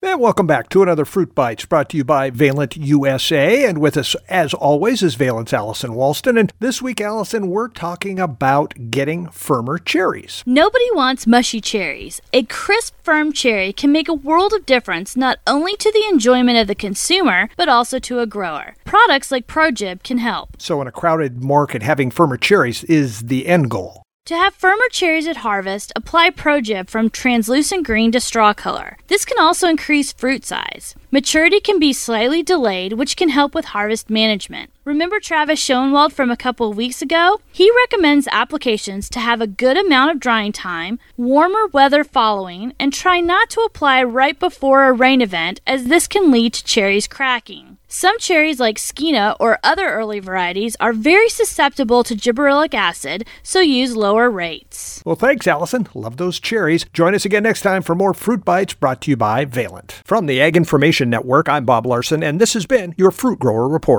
And welcome back to another Fruit Bites brought to you by Valent USA. And with us, as always, is Valent's Allison Walston. And this week, Allison, we're talking about getting firmer cherries. Nobody wants mushy cherries. A crisp, firm cherry can make a world of difference not only to the enjoyment of the consumer, but also to a grower. Products like ProGibb can help. So, in a crowded market, having firmer cherries is the end goal. To have firmer cherries at harvest, apply ProGibb from translucent green to straw color. This can also increase fruit size. Maturity can be slightly delayed, which can help with harvest management. Remember Travis Schoenwald from a couple weeks ago? He recommends applications to have a good amount of drying time, warmer weather following, and try not to apply right before a rain event as this can lead to cherries cracking. Some cherries, like Skeena or other early varieties, are very susceptible to gibberellic acid, so use lower rates. Well, thanks, Allison. Love those cherries. Join us again next time for more Fruit Bites brought to you by Valent. From the Ag Information Network, I'm Bob Larson, and this has been your Fruit Grower Report.